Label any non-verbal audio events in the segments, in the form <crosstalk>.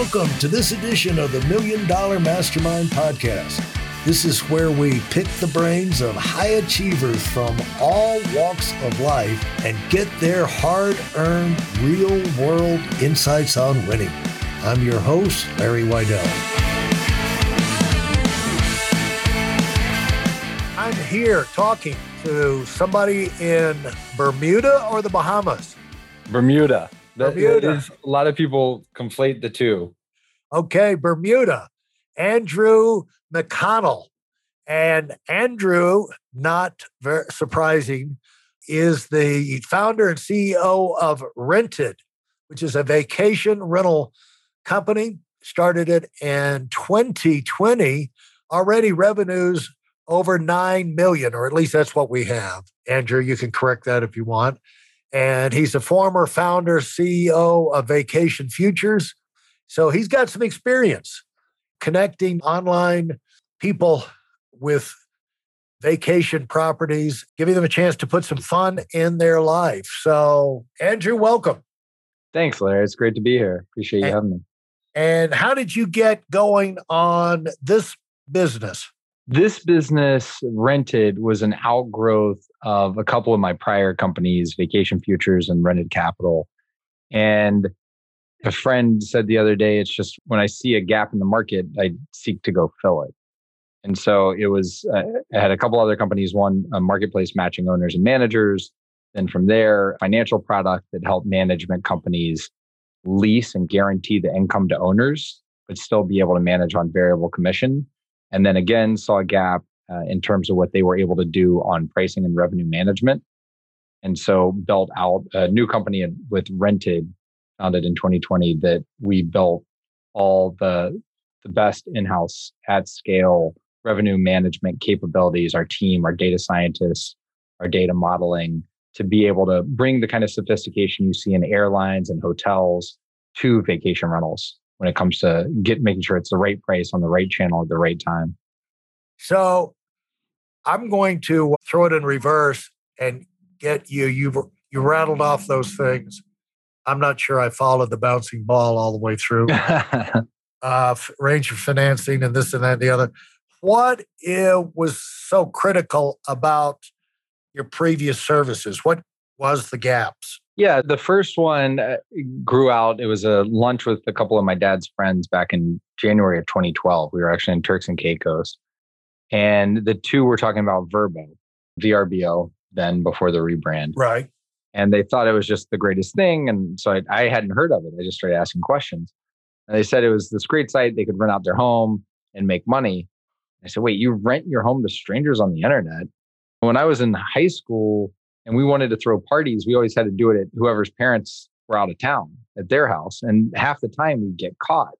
Welcome to this edition of the Million Dollar Mastermind Podcast. This is where we pick the brains of high achievers from all walks of life and get their hard earned, real world insights on winning. I'm your host, Larry Weidel. I'm here talking to somebody in Bermuda or the Bahamas. Bermuda. That, Bermuda. is- a lot of people conflate the two. Okay, Bermuda. Andrew McConnell. And Andrew, not very surprising, is the founder and CEO of Rented, which is a vacation rental company. Started it in 2020. Already revenues over 9 million, or at least that's what we have. Andrew, you can correct that if you want. And he's a former founder, CEO of Vacation Futures. So he's got some experience connecting online people with vacation properties, giving them a chance to put some fun in their life. So, Andrew, welcome. Thanks, Larry. It's great to be here. Appreciate you And- having me. And how did you get going on this business? This business rented was an outgrowth of a couple of my prior companies, Vacation Futures and Rented Capital. And a friend said the other day, it's just when I see a gap in the market, I seek to go fill it. And so it was, uh, I had a couple other companies, one a marketplace matching owners and managers. Then from there, financial product that helped management companies lease and guarantee the income to owners, but still be able to manage on variable commission. And then again, saw a gap uh, in terms of what they were able to do on pricing and revenue management. And so built out a new company with Rented, founded in 2020, that we built all the, the best in-house at scale revenue management capabilities, our team, our data scientists, our data modeling to be able to bring the kind of sophistication you see in airlines and hotels to vacation rentals when it comes to get making sure it's the right price on the right channel at the right time. So, I'm going to throw it in reverse and get you. You you rattled off those things. I'm not sure I followed the bouncing ball all the way through. <laughs> uh, range of financing and this and that and the other. What it was so critical about your previous services? What was the gaps? Yeah, the first one uh, grew out. It was a lunch with a couple of my dad's friends back in January of 2012. We were actually in Turks and Caicos. And the two were talking about Verbo, VRBO, then before the rebrand. Right. and they thought it was just the greatest thing. And so I, I hadn't heard of it. I just started asking questions. And they said it was this great site. They could rent out their home and make money. I said, wait, you rent your home to strangers on the internet? When I was in high school and we wanted to throw parties, we always had to do it at whoever's parents were out of town at their house. And half the time we'd get caught.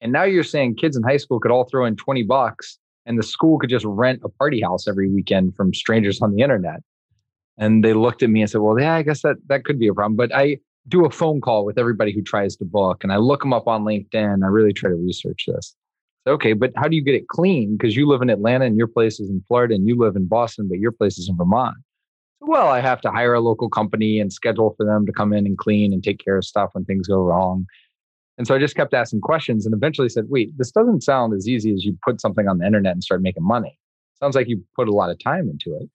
And now you're saying kids in high school could all throw in 20 bucks and the school could just rent a party house every weekend from strangers on the internet. And they looked at me and said, Well, yeah, I guess that that could be a problem. But I do a phone call with everybody who tries to book and I look them up on LinkedIn. I really try to research this. So, okay, but how do you get it clean? Because you live in Atlanta and your place is in Florida and you live in Boston, but your place is in Vermont. Well, I have to hire a local company and schedule for them to come in and clean and take care of stuff when things go wrong. And so I just kept asking questions and eventually said, wait, this doesn't sound as easy as you put something on the internet and start making money. Sounds like you put a lot of time into it.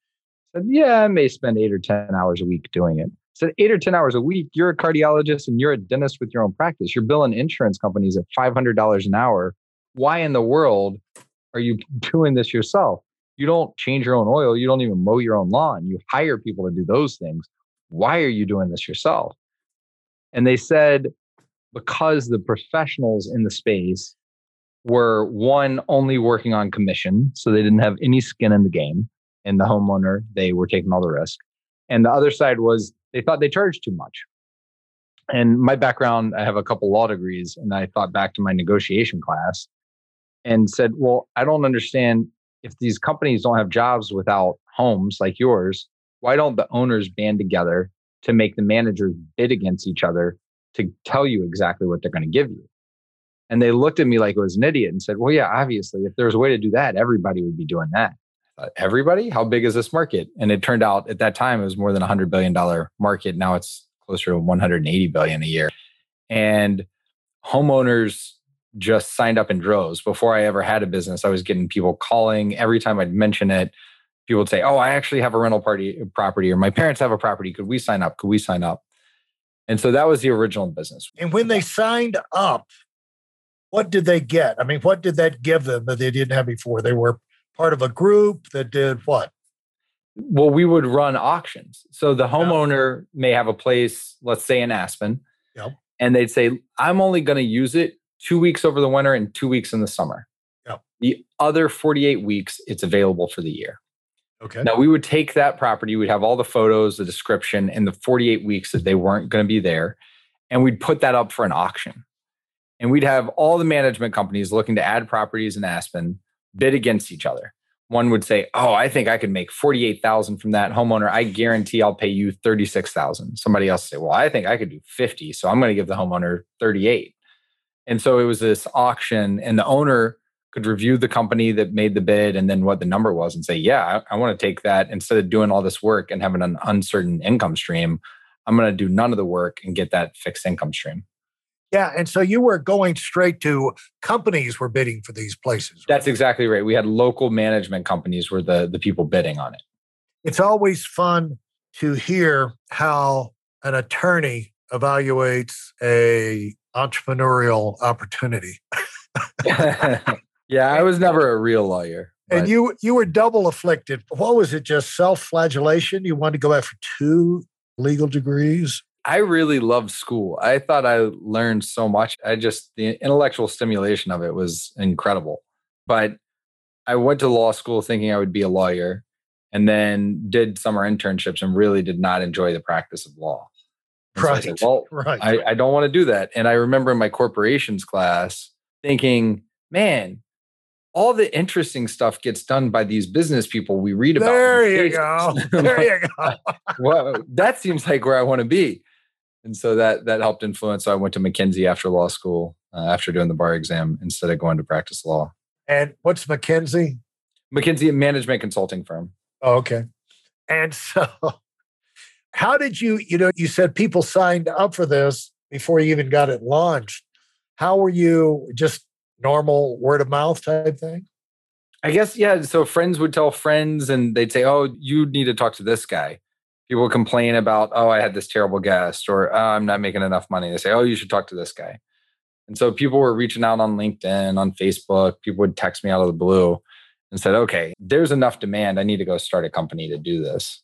I said, yeah, I may spend eight or 10 hours a week doing it. I said, eight or 10 hours a week, you're a cardiologist and you're a dentist with your own practice. You're billing insurance companies at $500 an hour. Why in the world are you <laughs> doing this yourself? You don't change your own oil. You don't even mow your own lawn. You hire people to do those things. Why are you doing this yourself? And they said, because the professionals in the space were one only working on commission, so they didn't have any skin in the game. And the homeowner, they were taking all the risk. And the other side was they thought they charged too much. And my background, I have a couple law degrees, and I thought back to my negotiation class and said, Well, I don't understand if these companies don't have jobs without homes like yours, why don't the owners band together to make the managers bid against each other to tell you exactly what they're going to give you? And they looked at me like I was an idiot and said, Well, yeah, obviously, if there was a way to do that, everybody would be doing that. Everybody? How big is this market? And it turned out at that time it was more than a $100 billion market. Now it's closer to 180 billion a year. And homeowners just signed up in droves. Before I ever had a business, I was getting people calling every time I'd mention it. People would say, "Oh, I actually have a rental party property, or my parents have a property. Could we sign up? Could we sign up?" And so that was the original business. And when they signed up, what did they get? I mean, what did that give them that they didn't have before? They were part of a group that did what? Well, we would run auctions. So the homeowner yep. may have a place, let's say in Aspen, yep. and they'd say, I'm only going to use it two weeks over the winter and two weeks in the summer. Yep. The other 48 weeks, it's available for the year. Okay. Now we would take that property, we'd have all the photos, the description, and the 48 weeks that they weren't going to be there, and we'd put that up for an auction. And we'd have all the management companies looking to add properties in Aspen bid against each other. One would say, "Oh, I think I could make 48,000 from that homeowner. I guarantee I'll pay you 36,000." Somebody else say, "Well, I think I could do 50, so I'm going to give the homeowner 38." And so it was this auction and the owner could review the company that made the bid and then what the number was and say, yeah, I, I want to take that instead of doing all this work and having an uncertain income stream. I'm going to do none of the work and get that fixed income stream. Yeah. And so you were going straight to companies were bidding for these places. Right? That's exactly right. We had local management companies were the, the people bidding on it. It's always fun to hear how an attorney evaluates a entrepreneurial opportunity. <laughs> Yeah, I was never a real lawyer. But. And you you were double afflicted. What was it? Just self-flagellation? You wanted to go for two legal degrees? I really loved school. I thought I learned so much. I just the intellectual stimulation of it was incredible. But I went to law school thinking I would be a lawyer and then did summer internships and really did not enjoy the practice of law. Right. So said, well, <laughs> right. I, I don't want to do that. And I remember in my corporations class thinking, man, all the interesting stuff gets done by these business people we read about. There you go. <laughs> There you go. well, that seems like where I want to be. And so that that helped influence. So I went to McKinsey after law school, uh, after doing the bar exam, instead of going to practice law. And what's McKinsey? McKinsey, a management consulting firm. Oh, okay. And <laughs> so, how did you? You know, you said people signed up for this before you even got it launched. How were you? Just normal word of mouth type thing? I guess, yeah. So friends would tell friends and they'd say, oh, you need to talk to this guy. People complain about, oh, I had this terrible guest or oh, I'm not making enough money. They say, oh, you should talk to this guy. And so people were reaching out on LinkedIn, on Facebook. People would text me out of the blue and said, okay, there's enough demand. I need to go start a company to do this.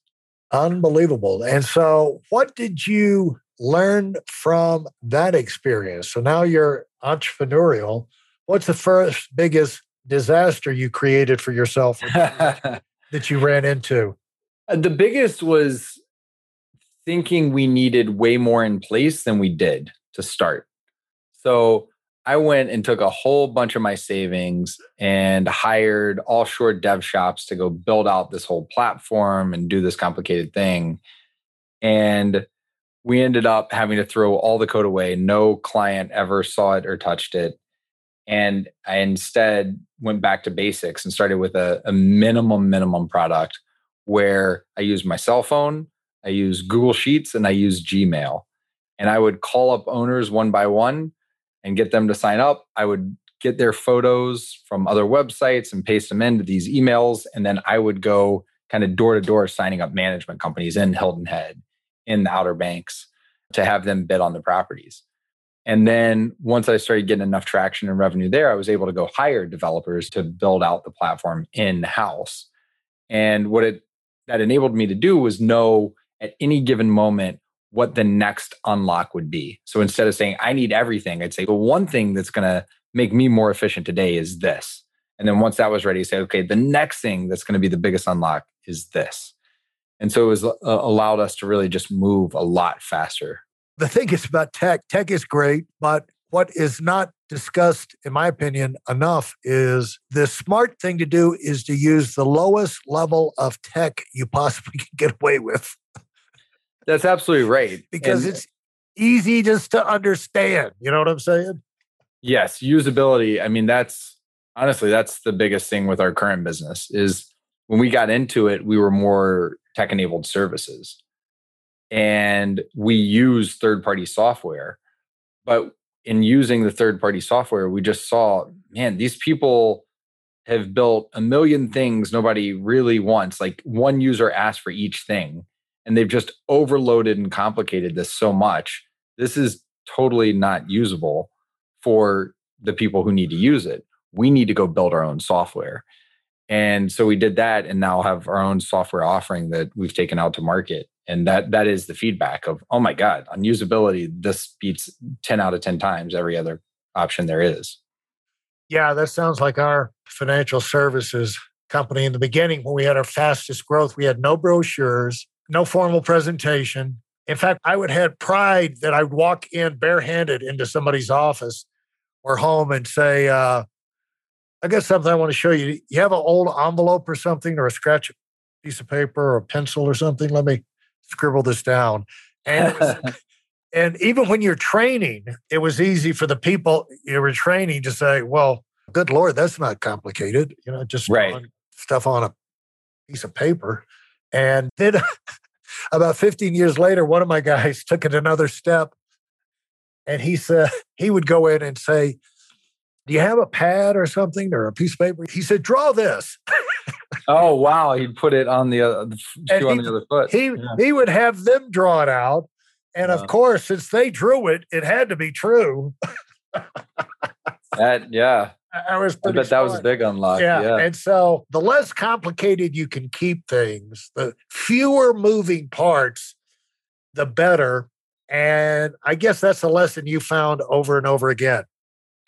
Unbelievable. And so, what did you learn from that experience? So now you're entrepreneurial. What's the first biggest disaster you created for yourself <laughs> that you ran into? Uh, the biggest was thinking we needed way more in place than we did to start. So I went and took a whole bunch of my savings and hired offshore dev shops to go build out this whole platform and do this complicated thing. And we ended up having to throw all the code away. No client ever saw it or touched it. And I instead went back to basics and started with a, a minimum, minimum product where I use my cell phone, I use Google Sheets, and I use Gmail. And I would call up owners one by one and get them to sign up. I would get their photos from other websites and paste them into these emails. And then I would go kind of door to door signing up management companies in Hilton Head, in the Outer Banks to have them bid on the properties. And then once I started getting enough traction and revenue there, I was able to go hire developers to build out the platform in house. And what it that enabled me to do was know at any given moment what the next unlock would be. So instead of saying I need everything, I'd say the one thing that's going to make me more efficient today is this. And then once that was ready, say okay, the next thing that's going to be the biggest unlock is this. And so it was uh, allowed us to really just move a lot faster the thing is about tech, tech is great, but what is not discussed, in my opinion, enough is the smart thing to do is to use the lowest level of tech you possibly <laughs> can get away with. That's absolutely right. because and it's easy just to understand. You know what I'm saying? Yes, usability. I mean, that's honestly, that's the biggest thing with our current business is when we got into it, we were more tech enabled services and we use third party software. But in using the third party software, we just saw, man, these people have built a million things nobody really wants. Like one user asked for each thing, and they've just overloaded and complicated this so much. This is totally not usable for the people who need to use it. We need to go build our own software. And so we did that and now have our own software offering that we've taken out to market. And that that is the feedback of, oh my God, on usability, this beats 10 out of 10 times every other option there is. Yeah, that sounds like our financial services company in the beginning when we had our fastest growth. We had no brochures, no formal presentation. In fact, I would have pride that I would walk in barehanded into somebody's office or home and say, uh, I got something I want to show you. You have an old envelope or something, or a scratch piece of paper or a pencil or something? Let me scribble this down. And was, <laughs> and even when you're training, it was easy for the people you were training to say, "Well, good lord, that's not complicated." You know, just right. stuff on a piece of paper. And then <laughs> about 15 years later, one of my guys <laughs> took it another step and he said, <laughs> he would go in and say, Do you have a pad or something or a piece of paper? He said, Draw this. <laughs> oh, wow. He'd put it on the, uh, shoe on the other foot. He, yeah. he would have them draw it out. And of course, since they drew it, it had to be true. that, yeah. I was I bet that was a big unlock. Yeah. yeah. And so the less complicated you can keep things, the fewer moving parts, the better. And I guess that's a lesson you found over and over again.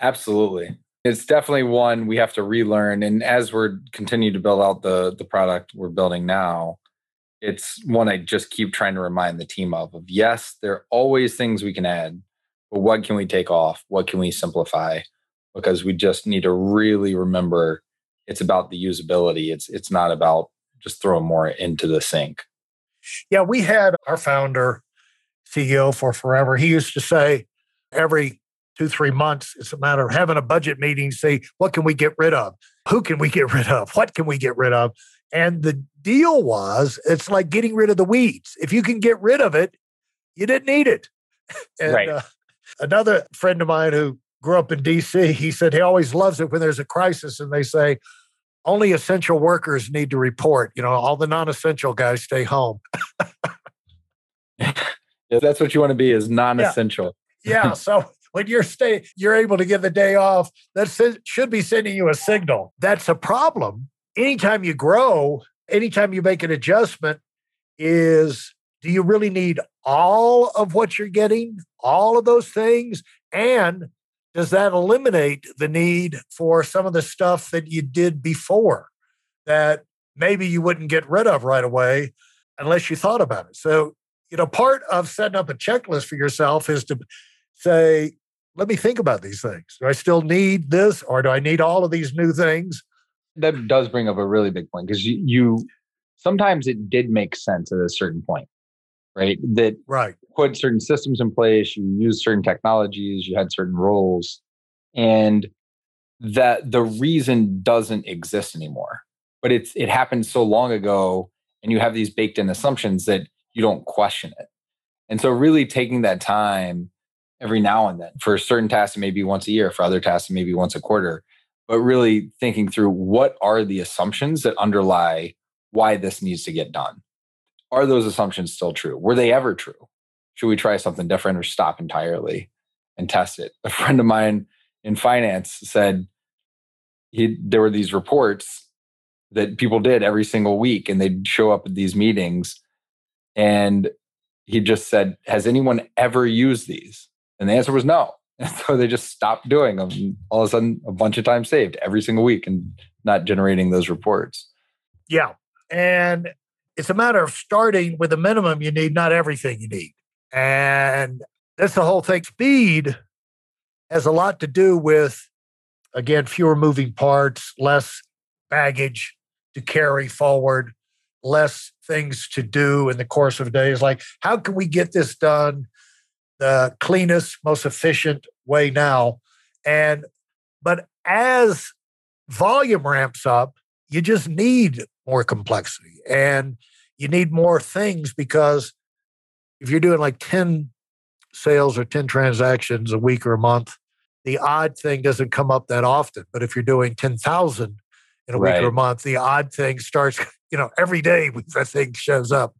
Absolutely. It's definitely one we have to relearn. And as we're continuing to build out the the product we're building now, it's one I just keep trying to remind the team of of yes, there are always things we can add, but what can we take off? What can we simplify? Because we just need to really remember it's about the usability. It's it's not about just throwing more into the sink. Yeah, we had our founder, CEO for forever. He used to say every two, three months, it's a matter of having a budget meeting, say, what can we get rid of? Who can we get <laughs> rid of? What can we get rid of? And the deal was it's like getting rid of the weeds. If you can get rid of it, you didn't need it. <laughs> And, right. Uh, another friend of mine who grew up in DC, he said he always loves it when there's a crisis and they say, only essential workers need to report. You know, all the non essential guys stay home. <laughs> yeah, that's what you want to be is non essential. Yeah. yeah. <laughs> So when you're stay, you're able to get the day off. That should be sending you a signal. That's a problem. Anytime you grow, anytime you make an adjustment, is do you really need all of what you're getting, all of those things? And does that eliminate the need for some of the stuff that you did before that maybe you wouldn't get rid of right away unless you thought about it? So, you know, part of setting up a checklist for yourself is to say, let me think about these things. Do I still need this or do I need all of these new things? That does bring up a really big point because you, you sometimes it did make sense at a certain point, right? That right put certain systems in place, you use certain technologies, you had certain roles, and that the reason doesn't exist anymore. But it's it happened so long ago, and you have these baked in assumptions that you don't question it. And so really taking that time every now and then for certain tasks maybe once a year, for other tasks maybe once a quarter, but really thinking through what are the assumptions that underlie why this needs to get done. Are those assumptions still true? Were they ever true? should we try something different or stop entirely and test it? A friend of mine in finance said he there were these reports that people did every single week and they'd show up at these meetings and he just said, Has anyone ever used these? And the answer was no. And <laughs> so they just stopped doing them. All of a sudden, a bunch of time saved every single week and not generating those reports. Yeah. And it's a matter of starting with a minimum you need, not everything you need. And that's the whole thing. Speed has a lot to do with, again, fewer moving parts, less baggage to carry forward, less things to do in the course of days. Like, how can we get this done the cleanest, most efficient way now? And, but as volume ramps up, you just need more complexity and you need more things because if you're doing like 10 sales or 10 transactions a week or a month, the odd thing doesn't come up that often. But if you're doing 10,000 in a right. week or a month, the odd thing starts, <laughs> you know, every day that thing shows up.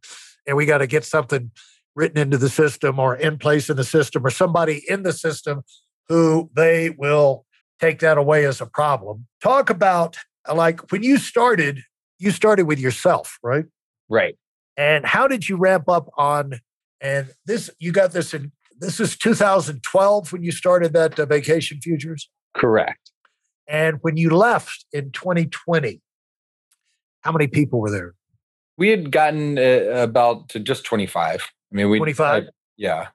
And we got to get something written into the system or in place in the system or somebody in the system who they will take that away as a problem. Talk about like when you started, you started with yourself, right? Right. And how did you ramp up on? And this, you got this in, this is 2012 when you started that uh, Vacation Futures? Correct. And when you left in 2020, how many people were there? We had gotten uh, about to just 25. I mean, we 25. yeah.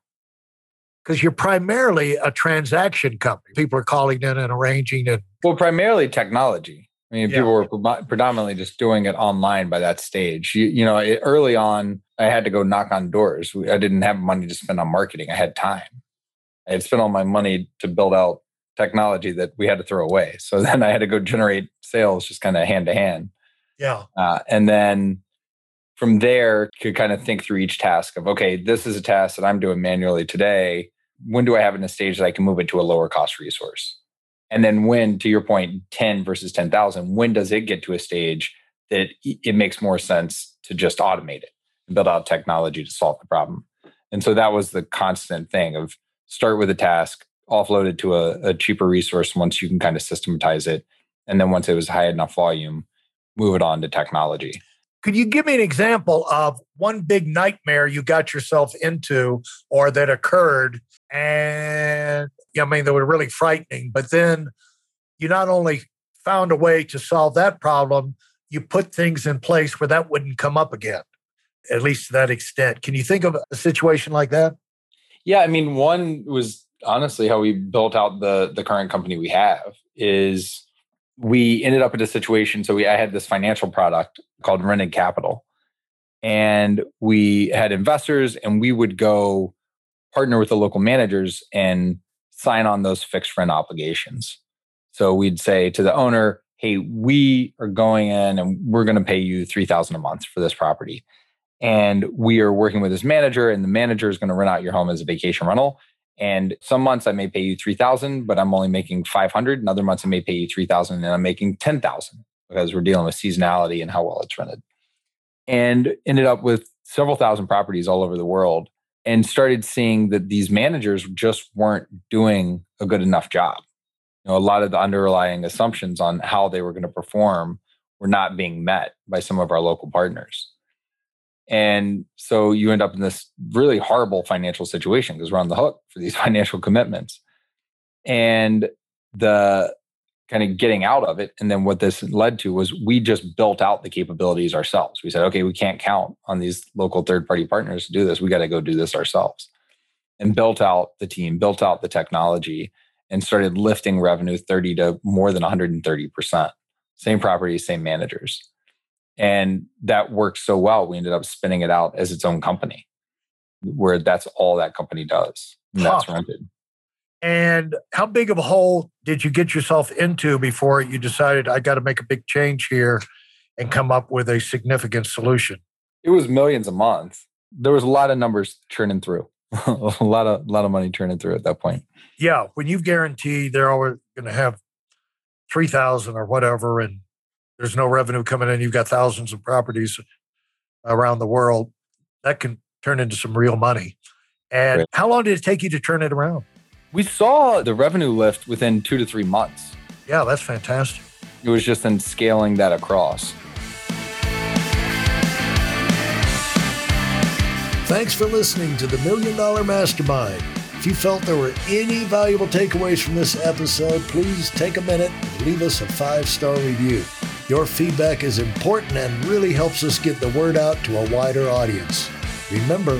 Because you're primarily a transaction company. People are calling in and arranging and well, primarily technology. I mean, yeah. people were predominantly just doing it online by that stage. You, you know, it, early on, I had to go knock on doors. I didn't have money to spend on marketing. I had time. I had spent all my money to build out technology that we had to throw away. So <laughs> then I had to go generate sales just kind of hand to hand. Yeah. Uh, and then from there, could kind of think through each task of, okay, this is a task that I'm doing manually today. When do I have it in a stage that I can move it to a lower cost resource? And then when, to your point, 10 versus 10,000, when does it get to a stage that it makes more sense to just automate it and build out technology to solve the problem? And so that was the constant thing of start with a task, offload it to a, a cheaper resource once you can kind of systematize it. And then once it was high enough volume, move it on to technology. Could you give me an example of one big nightmare you got yourself into or that occurred and I mean, they were really frightening. But then you not only found a way to solve that problem, you put things in place where that wouldn't come up again, at least to that extent. Can you think of a situation like that? Yeah, I mean, one was honestly how we built out the the current company we have is we ended up in a situation. So we I had this financial product called Rented Capital, and we had investors, and we would go partner with the local managers and sign on those fixed rent obligations. So we'd say to the owner, "Hey, we are going in and we're going to pay you 3000 a month for this property." And we are working with this manager and the manager is going to rent out your home as a vacation rental. And some months I may pay you 3000, but I'm only making 500. And other months I may pay you 3000 and I'm making 10,000 because we're dealing with seasonality and how well it's rented. And ended up with several thousand properties all over the world and started seeing that these managers just weren't doing a good enough job. You know, a lot of the underlying assumptions on how they were going to perform were not being met by some of our local partners. And so you end up in this really horrible financial situation because we're on the hook for these <laughs> financial commitments. And the kind of getting out of it. And then what this led to was we just built out the capabilities ourselves. We said, okay, we can't count on these local third party partners to do this. We got to go do this ourselves. And built out the team, built out the technology, and started lifting revenue 30 to more than 130%. Same property, same managers. And that worked so well, we ended up spinning it out as its own company, where that's all that company does. And that's rented. And how big of a hole did you get yourself into before you decided I got to make a big change here and come up with a significant solution? It was millions a month. There was a lot of numbers churning through. <laughs> a lot of a lot of money turning through at that point. Yeah, when you've guaranteed they're always going to have three thousand or whatever, and there's no revenue coming in, you've got thousands of properties around the world. That can turn into some real money. And right. how long did it take you to turn it around? We saw the revenue lift within two to three months. Yeah, that's fantastic. It was just in scaling that across. Thanks for listening to the Million Dollar Mastermind. If you felt there were any valuable takeaways from this episode, please take a minute and leave us a five star review. Your feedback is important and really helps us get the word out to a wider audience. Remember,